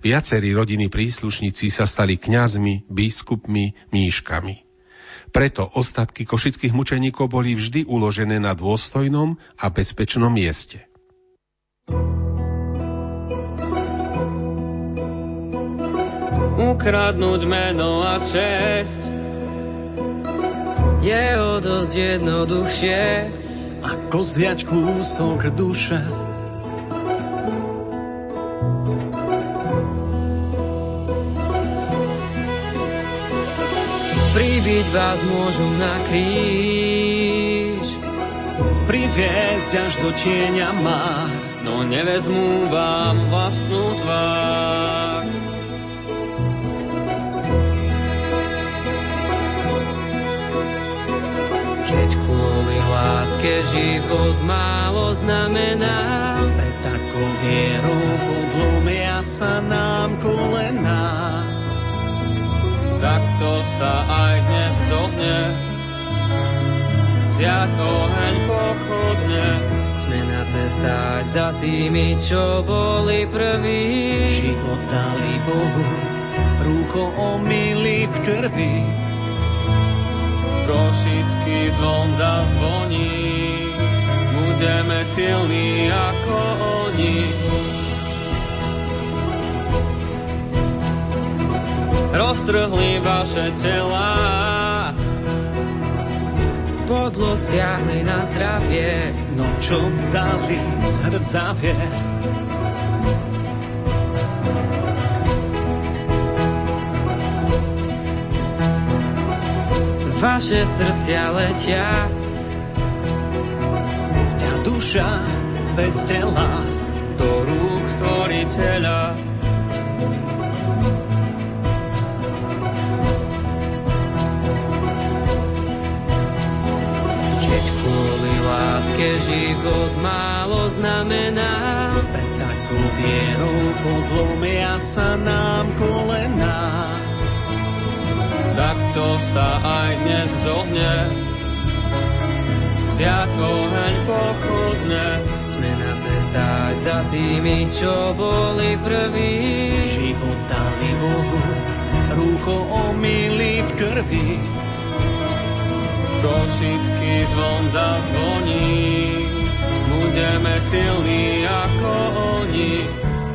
E: Viacerí rodiny príslušníci sa stali kňazmi, biskupmi, míškami. Preto ostatky košických mučeníkov boli vždy uložené na dôstojnom a bezpečnom mieste.
F: Ukradnúť meno a česť je o dosť jednoduchšie.
G: Ako zjať kúsok duše.
F: Pribiť vás môžu na kríž,
G: priviesť až do tieňa má,
F: no nevezmú vám vlastnú tvár. Láske život málo znamená,
G: pre takou vierou podlomia sa nám kolená
F: takto sa aj dnes zohne. Vziať oheň pochodne, sme na cestách za tými, čo boli prví.
G: Život dali Bohu, rúcho omily v krvi.
F: Košický zvon zazvoní, budeme silní ako oni. roztrhli vaše tela. Podlo siahli na zdravie,
G: no čo vzali z hrdzavie.
F: Vaše srdcia letia,
G: Sťa duša bez tela,
F: do rúk stvoriteľa. láske život málo znamená.
G: Pre takú vierou podlomia sa nám kolená.
F: Takto sa aj dnes zohne. Vziať oheň pochodne, sme na cestách za tými, čo boli prví.
G: Život dali Bohu, rúcho omily v krvi.
F: Košický zvon zazvoní, budeme silní ako oni.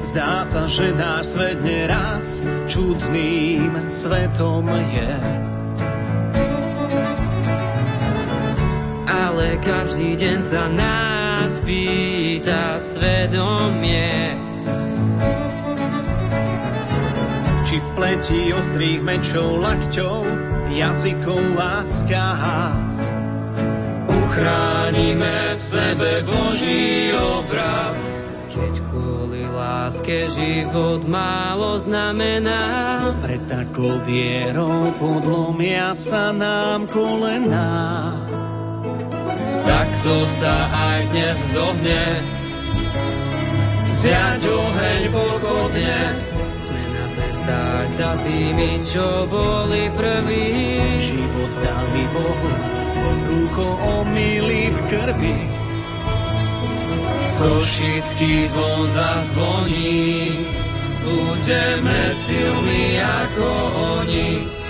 G: Zdá sa, že náš svet neraz čudným svetom je.
F: Každý deň sa nás pýta svedomie.
G: Či spletí ostrých mečov lakťov, jazykov a skáz.
F: Uchránime v sebe Boží obraz. Keď kvôli láske život málo znamená,
G: Pred takou vierou podlomia sa nám kolená.
F: Takto sa aj dnes zohne. Zjať oheň pochodne, sme na cestách za tými, čo boli prví.
G: Život dali Bohu, rúcho omily v krvi.
F: Košický zvon zazvoní, budeme silní ako oni.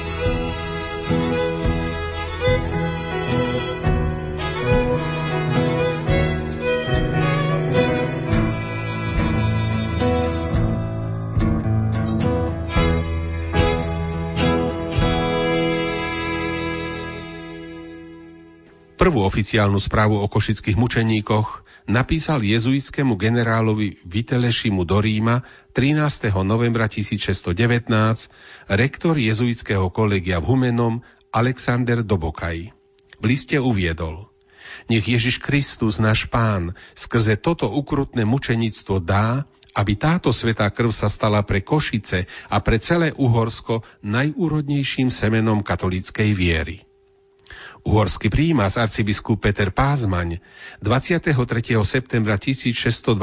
E: Oficiálnu správu o košických mučeníkoch napísal jezuitskému generálovi Vitelešimu do Ríma 13. novembra 1619 rektor jezuitského kolegia v Humenom Alexander Dobokaj. V liste uviedol Nech Ježiš Kristus, náš pán, skrze toto ukrutné mučenictvo dá, aby táto svetá krv sa stala pre Košice a pre celé Uhorsko najúrodnejším semenom katolíckej viery. Uhorský prímas arcibiskup Peter Pázmaň 23. septembra 1628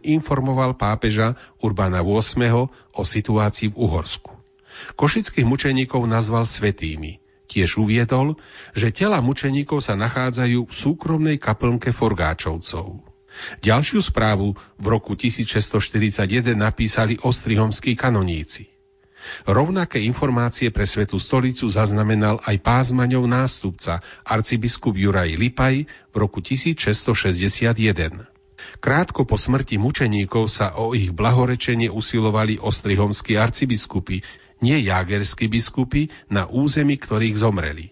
E: informoval pápeža Urbana VIII o situácii v Uhorsku. Košických mučeníkov nazval svetými. Tiež uviedol, že tela mučeníkov sa nachádzajú v súkromnej kaplnke Forgáčovcov. Ďalšiu správu v roku 1641 napísali ostrihomskí kanoníci. Rovnaké informácie pre Svetú stolicu zaznamenal aj pázmaňov nástupca, arcibiskup Juraj Lipaj v roku 1661. Krátko po smrti mučeníkov sa o ich blahorečenie usilovali ostrihomskí arcibiskupy, nie jágerskí biskupy, na území ktorých zomreli.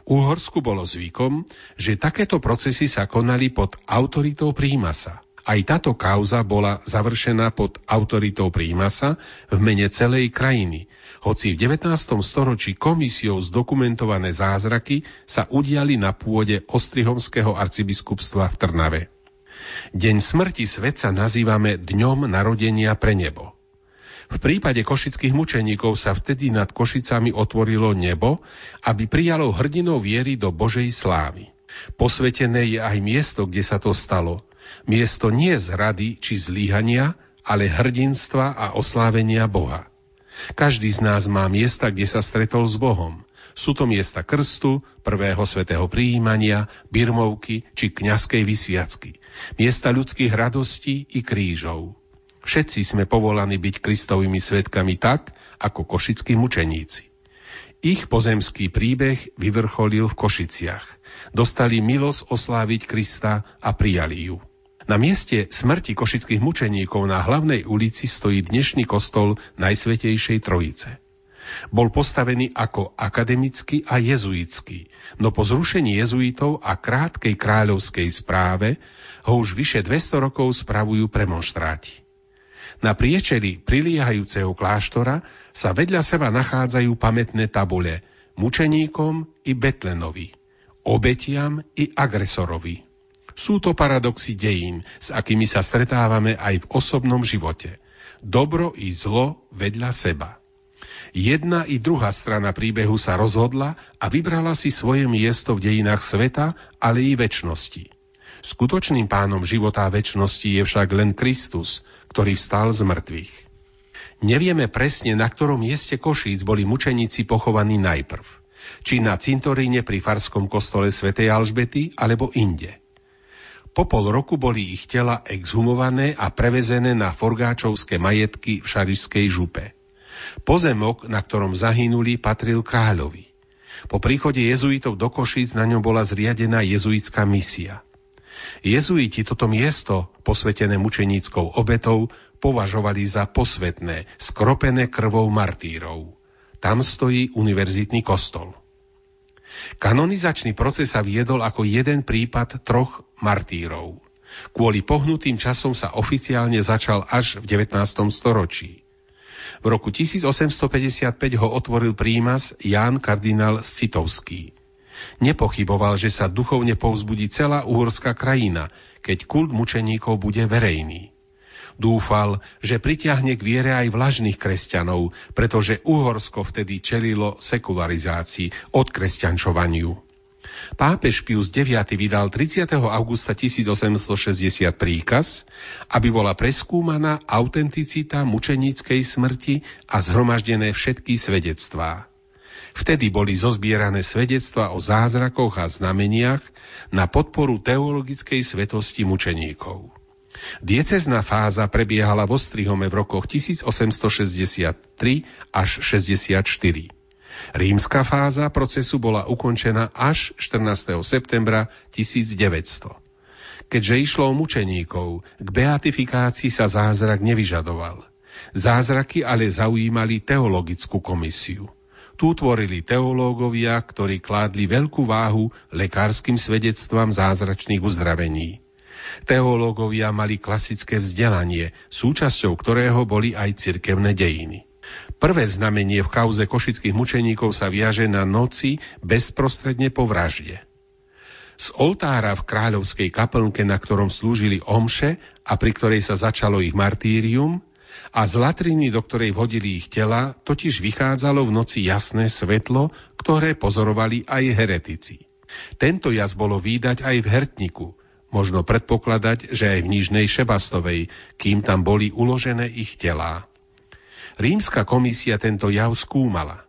E: V Uhorsku bolo zvykom, že takéto procesy sa konali pod autoritou prímasa – aj táto kauza bola završená pod autoritou prímasa v mene celej krajiny, hoci v 19. storočí komisiou zdokumentované zázraky sa udiali na pôde Ostrihomského arcibiskupstva v Trnave. Deň smrti svetca nazývame Dňom narodenia pre nebo. V prípade košických mučeníkov sa vtedy nad Košicami otvorilo nebo, aby prijalo hrdinou viery do Božej slávy. Posvetené je aj miesto, kde sa to stalo – Miesto nie zrady či zlíhania, ale hrdinstva a oslávenia Boha. Každý z nás má miesta, kde sa stretol s Bohom. Sú to miesta krstu, prvého svetého prijímania, birmovky či kňazskej vysviacky. Miesta ľudských radostí i krížov. Všetci sme povolaní byť Kristovými svetkami tak, ako košickí mučeníci. Ich pozemský príbeh vyvrcholil v Košiciach. Dostali milosť osláviť Krista a prijali ju. Na mieste smrti košických mučeníkov na hlavnej ulici stojí dnešný kostol Najsvetejšej Trojice. Bol postavený ako akademický a jezuitský, no po zrušení jezuitov a krátkej kráľovskej správe ho už vyše 200 rokov spravujú premonštráti. Na priečeli priliehajúceho kláštora sa vedľa seba nachádzajú pamätné tabule mučeníkom i Betlenovi, obetiam i agresorovi. Sú to paradoxy dejín, s akými sa stretávame aj v osobnom živote. Dobro i zlo vedľa seba. Jedna i druhá strana príbehu sa rozhodla a vybrala si svoje miesto v dejinách sveta, ale i väčšnosti. Skutočným pánom života a väčšnosti je však len Kristus, ktorý vstal z mŕtvych. Nevieme presne, na ktorom mieste Košíc boli mučeníci pochovaní najprv. Či na cintoríne pri farskom kostole svätej Alžbety, alebo inde. Po pol roku boli ich tela exhumované a prevezené na forgáčovské majetky v Šarišskej župe. Pozemok, na ktorom zahynuli, patril kráľovi. Po príchode jezuitov do Košíc na ňom bola zriadená jezuitská misia. Jezuiti toto miesto, posvetené mučeníckou obetou, považovali za posvetné, skropené krvou martírov. Tam stojí univerzitný kostol. Kanonizačný proces sa viedol ako jeden prípad troch martírov. Kvôli pohnutým časom sa oficiálne začal až v 19. storočí. V roku 1855 ho otvoril prímas Ján kardinál Citovský. Nepochyboval, že sa duchovne povzbudí celá uhorská krajina, keď kult mučeníkov bude verejný. Dúfal, že pritiahne k viere aj vlažných kresťanov, pretože Uhorsko vtedy čelilo sekularizácii, odkresťančovaniu. Pápež Pius IX vydal 30. augusta 1860 príkaz, aby bola preskúmaná autenticita mučeníckej smrti a zhromaždené všetky svedectvá. Vtedy boli zozbierané svedectva o zázrakoch a znameniach na podporu teologickej svetosti mučeníkov. Diecezná fáza prebiehala v Ostrihome v rokoch 1863 až 64. Rímska fáza procesu bola ukončená až 14. septembra 1900. Keďže išlo o mučeníkov, k beatifikácii sa zázrak nevyžadoval. Zázraky ale zaujímali teologickú komisiu. Tu tvorili teológovia, ktorí kládli veľkú váhu lekárskym svedectvám zázračných uzdravení. Teológovia mali klasické vzdelanie, súčasťou ktorého boli aj cirkevné dejiny. Prvé znamenie v kauze košických mučeníkov sa viaže na noci bezprostredne po vražde. Z oltára v kráľovskej kaplnke, na ktorom slúžili omše a pri ktorej sa začalo ich martírium, a z latriny, do ktorej vhodili ich tela, totiž vychádzalo v noci jasné svetlo, ktoré pozorovali aj heretici. Tento jas bolo výdať aj v Hertniku, Možno predpokladať, že aj v Nižnej Šebastovej, kým tam boli uložené ich telá. Rímska komisia tento jav skúmala.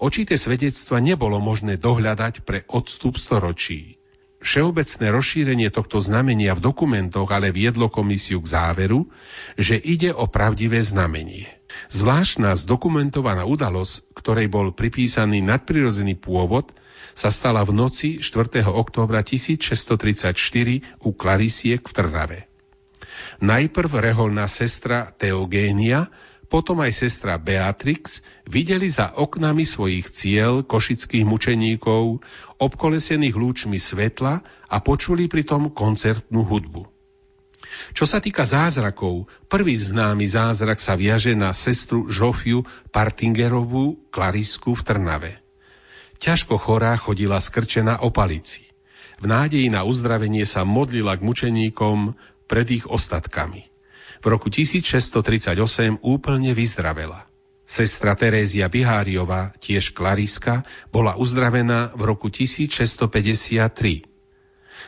E: Očité svedectva nebolo možné dohľadať pre odstup storočí. Všeobecné rozšírenie tohto znamenia v dokumentoch ale viedlo komisiu k záveru, že ide o pravdivé znamenie. Zvláštna zdokumentovaná udalosť, ktorej bol pripísaný nadprirodzený pôvod, sa stala v noci 4. októbra 1634 u Klarisiek v Trnave. Najprv reholná sestra Teogénia, potom aj sestra Beatrix videli za oknami svojich ciel košických mučeníkov, obkolesených lúčmi svetla a počuli pritom koncertnú hudbu. Čo sa týka zázrakov, prvý známy zázrak sa viaže na sestru Žofiu Partingerovú Klarisku v Trnave. Ťažko chorá chodila skrčená o palici. V nádeji na uzdravenie sa modlila k mučeníkom pred ich ostatkami. V roku 1638 úplne vyzdravela. Sestra Terézia Biháriová, tiež Klariska, bola uzdravená v roku 1653.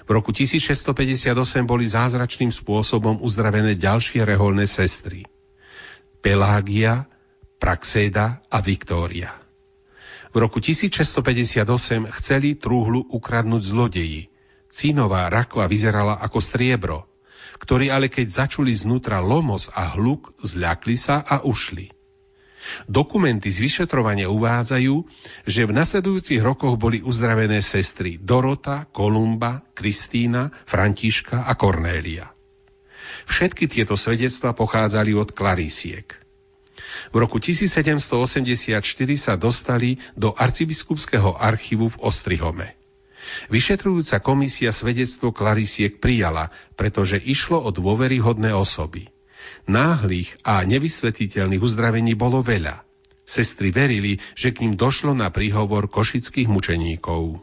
E: V roku 1658 boli zázračným spôsobom uzdravené ďalšie reholné sestry. Pelágia, Praxéda a Viktória. V roku 1658 chceli trúhlu ukradnúť zlodeji. Cínová rakva vyzerala ako striebro, ktorí ale keď začuli znútra lomos a hluk, zľakli sa a ušli. Dokumenty z vyšetrovania uvádzajú, že v nasledujúcich rokoch boli uzdravené sestry Dorota, Kolumba, Kristína, Františka a Kornélia. Všetky tieto svedectva pochádzali od Klarisiek. V roku 1784 sa dostali do arcibiskupského archívu v Ostrihome. Vyšetrujúca komisia svedectvo Klarisiek prijala, pretože išlo o dôveryhodné osoby. Náhlych a nevysvetliteľných uzdravení bolo veľa. Sestry verili, že k ním došlo na príhovor košických mučeníkov.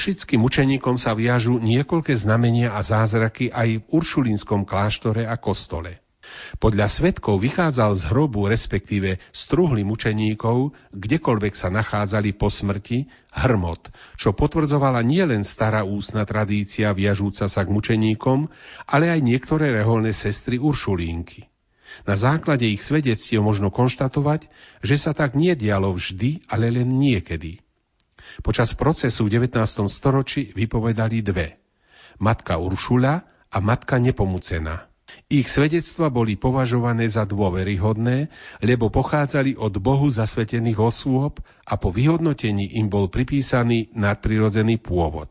E: košickým učeníkom sa viažu niekoľké znamenia a zázraky aj v uršulínskom kláštore a kostole. Podľa svetkov vychádzal z hrobu, respektíve z truhly mučeníkov, kdekoľvek sa nachádzali po smrti, hrmot, čo potvrdzovala nielen stará ústna tradícia viažúca sa k mučeníkom, ale aj niektoré reholné sestry Uršulínky. Na základe ich svedectiev možno konštatovať, že sa tak nedialo vždy, ale len niekedy – Počas procesu v 19. storočí vypovedali dve. Matka Uršula a matka Nepomucená. Ich svedectva boli považované za dôveryhodné, lebo pochádzali od Bohu zasvetených osôb a po vyhodnotení im bol pripísaný nadprirodzený pôvod.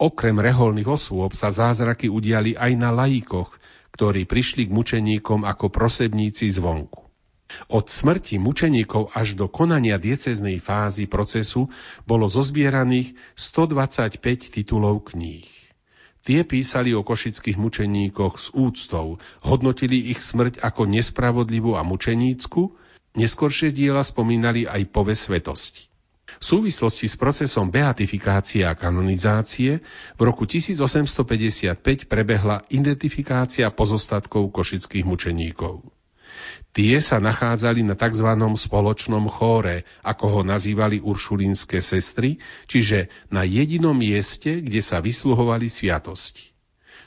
E: Okrem reholných osôb sa zázraky udiali aj na laikoch, ktorí prišli k mučeníkom ako prosebníci zvonku. Od smrti mučeníkov až do konania dieceznej fázy procesu bolo zozbieraných 125 titulov kníh. Tie písali o košických mučeníkoch s úctou, hodnotili ich smrť ako nespravodlivú a mučenícku, neskoršie diela spomínali aj pove svetosti. V súvislosti s procesom beatifikácie a kanonizácie v roku 1855 prebehla identifikácia pozostatkov košických mučeníkov. Tie sa nachádzali na tzv. spoločnom chóre, ako ho nazývali uršulínske sestry, čiže na jedinom mieste, kde sa vysluhovali sviatosti.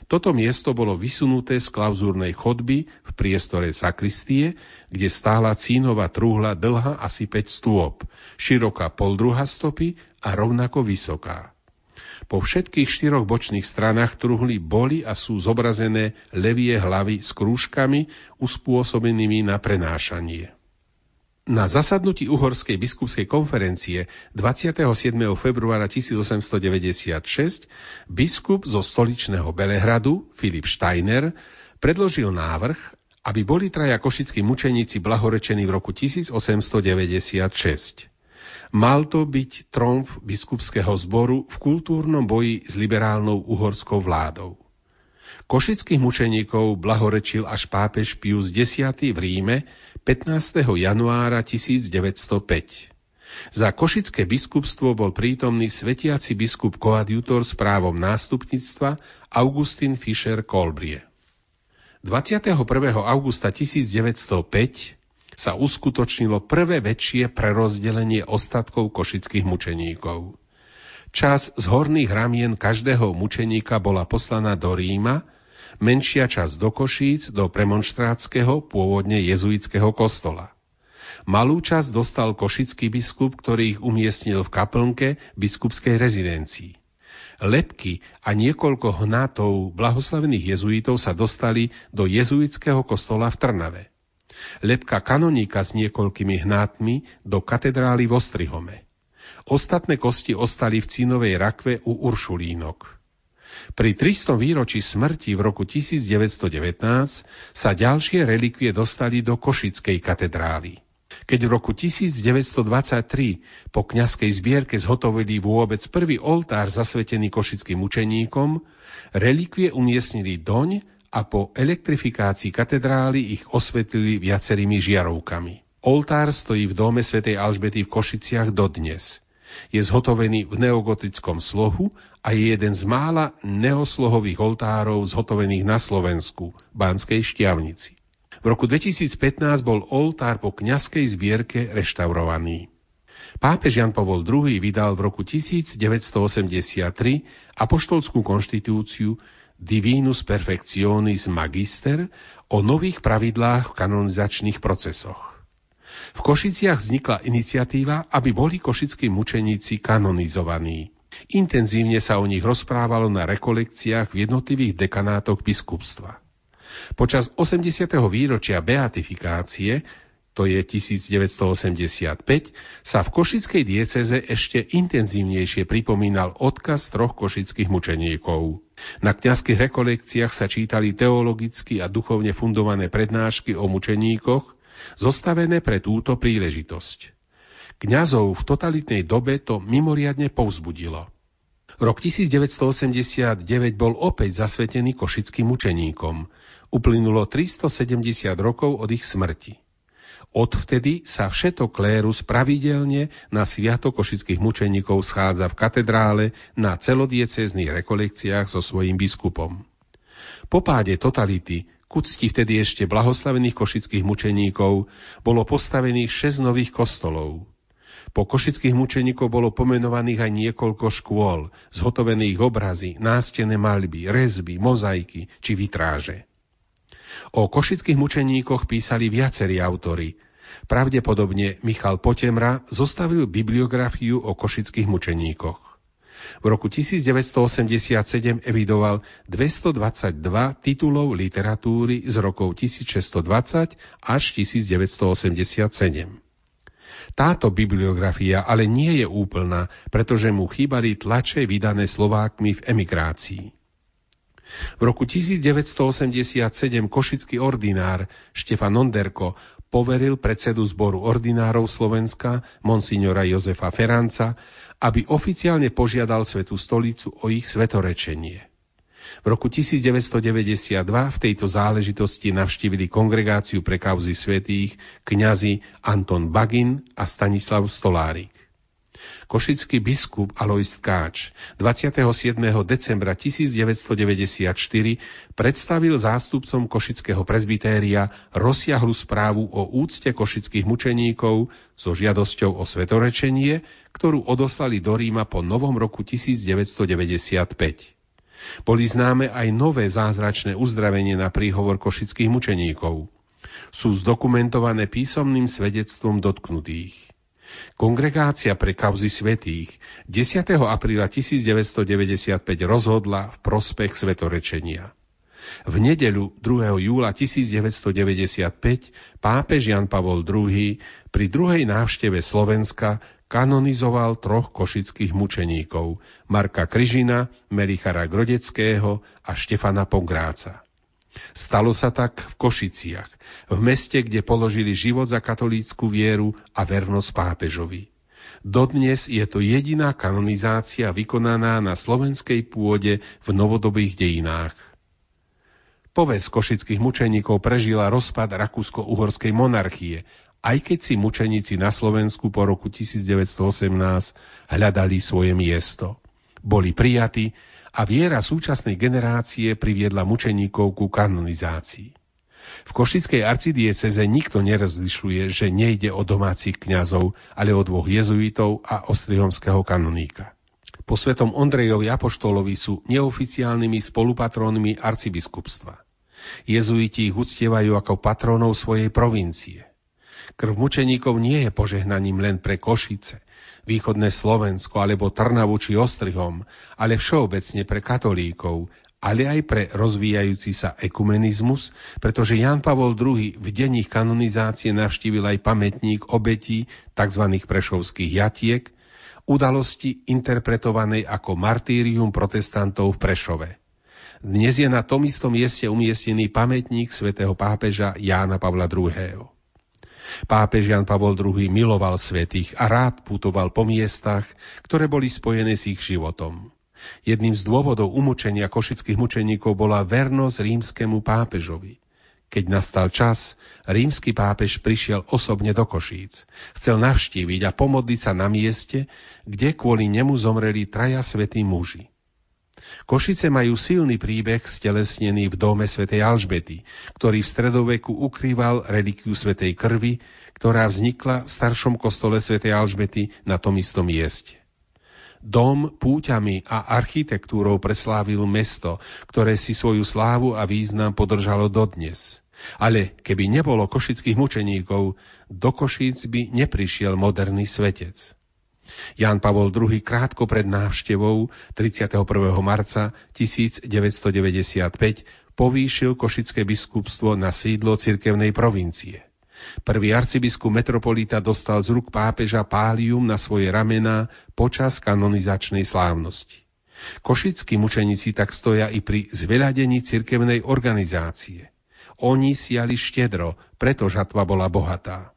E: Toto miesto bolo vysunuté z klauzúrnej chodby v priestore sakristie, kde stála cínová trúhla dlhá asi 5 stôp, široká pol druha stopy a rovnako vysoká. Po všetkých štyroch bočných stranách truhly boli a sú zobrazené levie hlavy s krúžkami uspôsobenými na prenášanie. Na zasadnutí Uhorskej biskupskej konferencie 27. februára 1896 biskup zo stoličného Belehradu Filip Steiner predložil návrh, aby boli traja košickí mučeníci blahorečení v roku 1896. Mal to byť tromf biskupského zboru v kultúrnom boji s liberálnou uhorskou vládou. Košických mučeníkov blahorečil až pápež Pius X v Ríme 15. januára 1905. Za košické biskupstvo bol prítomný svetiaci biskup koadjutor s právom nástupníctva Augustin Fischer Kolbrie. 21. augusta 1905 sa uskutočnilo prvé väčšie prerozdelenie ostatkov košických mučeníkov. Čas z horných ramien každého mučeníka bola poslaná do Ríma, menšia časť do Košíc, do premonštrátskeho, pôvodne jezuitského kostola. Malú časť dostal košický biskup, ktorý ich umiestnil v kaplnke biskupskej rezidencii. Lepky a niekoľko hnátov blahoslavených jezuitov sa dostali do jezuitského kostola v Trnave lepka kanoníka s niekoľkými hnátmi do katedrály v Ostrihome. Ostatné kosti ostali v cínovej rakve u Uršulínok. Pri 300 výročí smrti v roku 1919 sa ďalšie relikvie dostali do Košickej katedrály. Keď v roku 1923 po kňazskej zbierke zhotovili vôbec prvý oltár zasvetený košickým učeníkom, relikvie umiestnili doň a po elektrifikácii katedrály ich osvetlili viacerými žiarovkami. Oltár stojí v dome svätej Alžbety v Košiciach dodnes. Je zhotovený v neogotickom slohu a je jeden z mála neoslohových oltárov zhotovených na Slovensku, Banskej šťavnici. V roku 2015 bol oltár po kňazskej zbierke reštaurovaný. Pápež Jan Pavol II vydal v roku 1983 apoštolskú konštitúciu, Divinus Perfectionis Magister o nových pravidlách v kanonizačných procesoch. V Košiciach vznikla iniciatíva, aby boli košickí mučeníci kanonizovaní. Intenzívne sa o nich rozprávalo na rekolekciách v jednotlivých dekanátoch biskupstva. Počas 80. výročia beatifikácie to je 1985, sa v košickej dieceze ešte intenzívnejšie pripomínal odkaz troch košických mučeníkov. Na kňazských rekolekciách sa čítali teologicky a duchovne fundované prednášky o mučeníkoch, zostavené pre túto príležitosť. Kňazov v totalitnej dobe to mimoriadne povzbudilo. Rok 1989 bol opäť zasvetený košickým mučeníkom. Uplynulo 370 rokov od ich smrti. Odvtedy sa všetok klérus pravidelne na Sviato košických mučeníkov schádza v katedrále na celodiecezných rekolekciách so svojím biskupom. Po páde totality, ku cti vtedy ešte blahoslavených košických mučeníkov, bolo postavených šesť nových kostolov. Po košických mučeníkov bolo pomenovaných aj niekoľko škôl, zhotovených obrazy, nástené maľby, rezby, mozaiky či vitráže. O košických mučeníkoch písali viacerí autory, Pravdepodobne Michal Potemra zostavil bibliografiu o košických mučeníkoch. V roku 1987 evidoval 222 titulov literatúry z rokov 1620 až 1987. Táto bibliografia ale nie je úplná, pretože mu chýbali tlače vydané Slovákmi v emigrácii. V roku 1987 košický ordinár Štefan Onderko poveril predsedu zboru ordinárov Slovenska, monsignora Jozefa Feranca, aby oficiálne požiadal Svetú stolicu o ich svetorečenie. V roku 1992 v tejto záležitosti navštívili kongregáciu pre kauzy svetých kňazi Anton Bagin a Stanislav Stolárik. Košický biskup Alois Tkáč 27. decembra 1994 predstavil zástupcom košického prezbytéria rozsiahlu správu o úcte košických mučeníkov so žiadosťou o svetorečenie, ktorú odoslali do Ríma po novom roku 1995. Boli známe aj nové zázračné uzdravenie na príhovor košických mučeníkov. Sú zdokumentované písomným svedectvom dotknutých. Kongregácia pre kauzy svetých 10. apríla 1995 rozhodla v prospech svetorečenia. V nedeľu 2. júla 1995 pápež Jan Pavol II pri druhej návšteve Slovenska kanonizoval troch košických mučeníkov Marka Kryžina, Melichara Grodeckého a Štefana Pongráca. Stalo sa tak v Košiciach, v meste, kde položili život za katolícku vieru a vernosť pápežovi. Dodnes je to jediná kanonizácia vykonaná na slovenskej pôde v novodobých dejinách. Poves košických mučeníkov prežila rozpad rakúsko-uhorskej monarchie, aj keď si mučeníci na Slovensku po roku 1918 hľadali svoje miesto. Boli prijatí a viera súčasnej generácie priviedla mučeníkov ku kanonizácii. V Košickej arcidieceze nikto nerozlišuje, že nejde o domácich kňazov, ale o dvoch jezuitov a ostrihomského kanoníka. Po svetom Ondrejovi Apoštolovi sú neoficiálnymi spolupatrónmi arcibiskupstva. Jezuiti ich uctievajú ako patrónov svojej provincie. Krv mučeníkov nie je požehnaním len pre Košice, východné Slovensko alebo Trnavu či Ostrihom, ale všeobecne pre katolíkov, ale aj pre rozvíjajúci sa ekumenizmus, pretože Jan Pavol II v deň kanonizácie navštívil aj pamätník obetí tzv. prešovských jatiek, udalosti interpretovanej ako martírium protestantov v Prešove. Dnes je na tom istom mieste umiestnený pamätník svätého pápeža Jána Pavla II. Pápež Jan Pavol II miloval svetých a rád putoval po miestach, ktoré boli spojené s ich životom. Jedným z dôvodov umúčenia košických mučeníkov bola vernosť rímskemu pápežovi. Keď nastal čas, rímsky pápež prišiel osobne do Košíc. Chcel navštíviť a pomodliť sa na mieste, kde kvôli nemu zomreli traja svätí muži. Košice majú silný príbeh stelesnený v dome svätej Alžbety, ktorý v stredoveku ukrýval relikviu svätej krvi, ktorá vznikla v staršom kostole svätej Alžbety na tom istom mieste. Dom púťami a architektúrou preslávil mesto, ktoré si svoju slávu a význam podržalo dodnes. Ale keby nebolo košických mučeníkov, do Košíc by neprišiel moderný svetec. Ján Pavol II krátko pred návštevou 31. marca 1995 povýšil košické biskupstvo na sídlo cirkevnej provincie. Prvý arcibiskup metropolita dostal z ruk pápeža pálium na svoje ramená počas kanonizačnej slávnosti. Košickí mučeníci tak stoja i pri zveľadení cirkevnej organizácie. Oni siali štedro, preto žatva bola bohatá.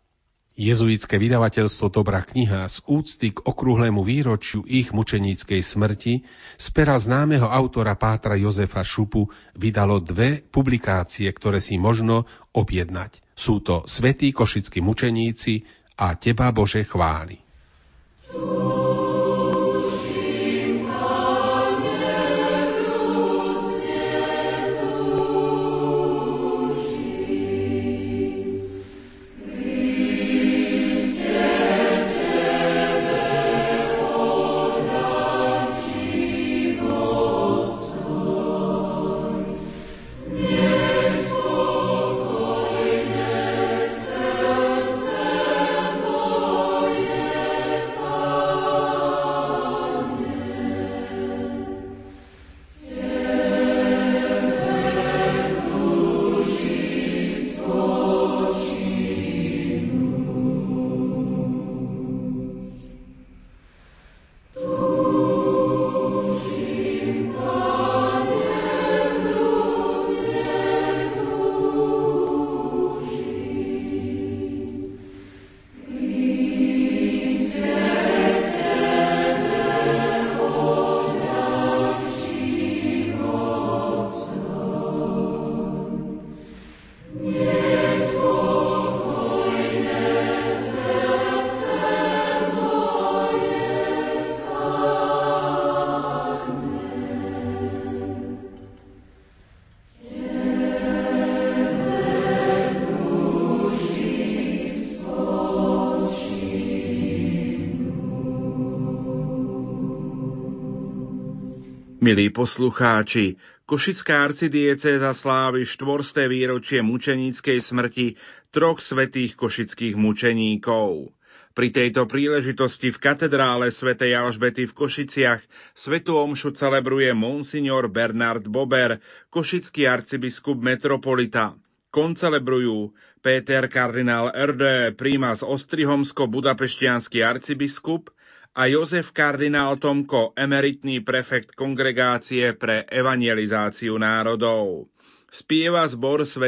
E: Jezuitské vydavateľstvo Dobrá kniha z úcty k okrúhlemu výročiu ich mučeníckej smrti z pera známeho autora Pátra Jozefa Šupu vydalo dve publikácie, ktoré si možno objednať. Sú to Svetí košickí mučeníci a Teba Bože chváli.
A: Milí poslucháči, Košická arcidiecéza slávi štvorsté výročie mučeníckej smrti troch svetých košických mučeníkov. Pri tejto príležitosti v katedrále svätej Alžbety v Košiciach svetu omšu celebruje monsignor Bernard Bober, košický arcibiskup metropolita. Koncelebrujú Péter kardinál RD, prímas Ostrihomsko-Budapeštianský arcibiskup, a Jozef kardinál Tomko, emeritný prefekt kongregácie pre evangelizáciu národov. Spieva zbor svet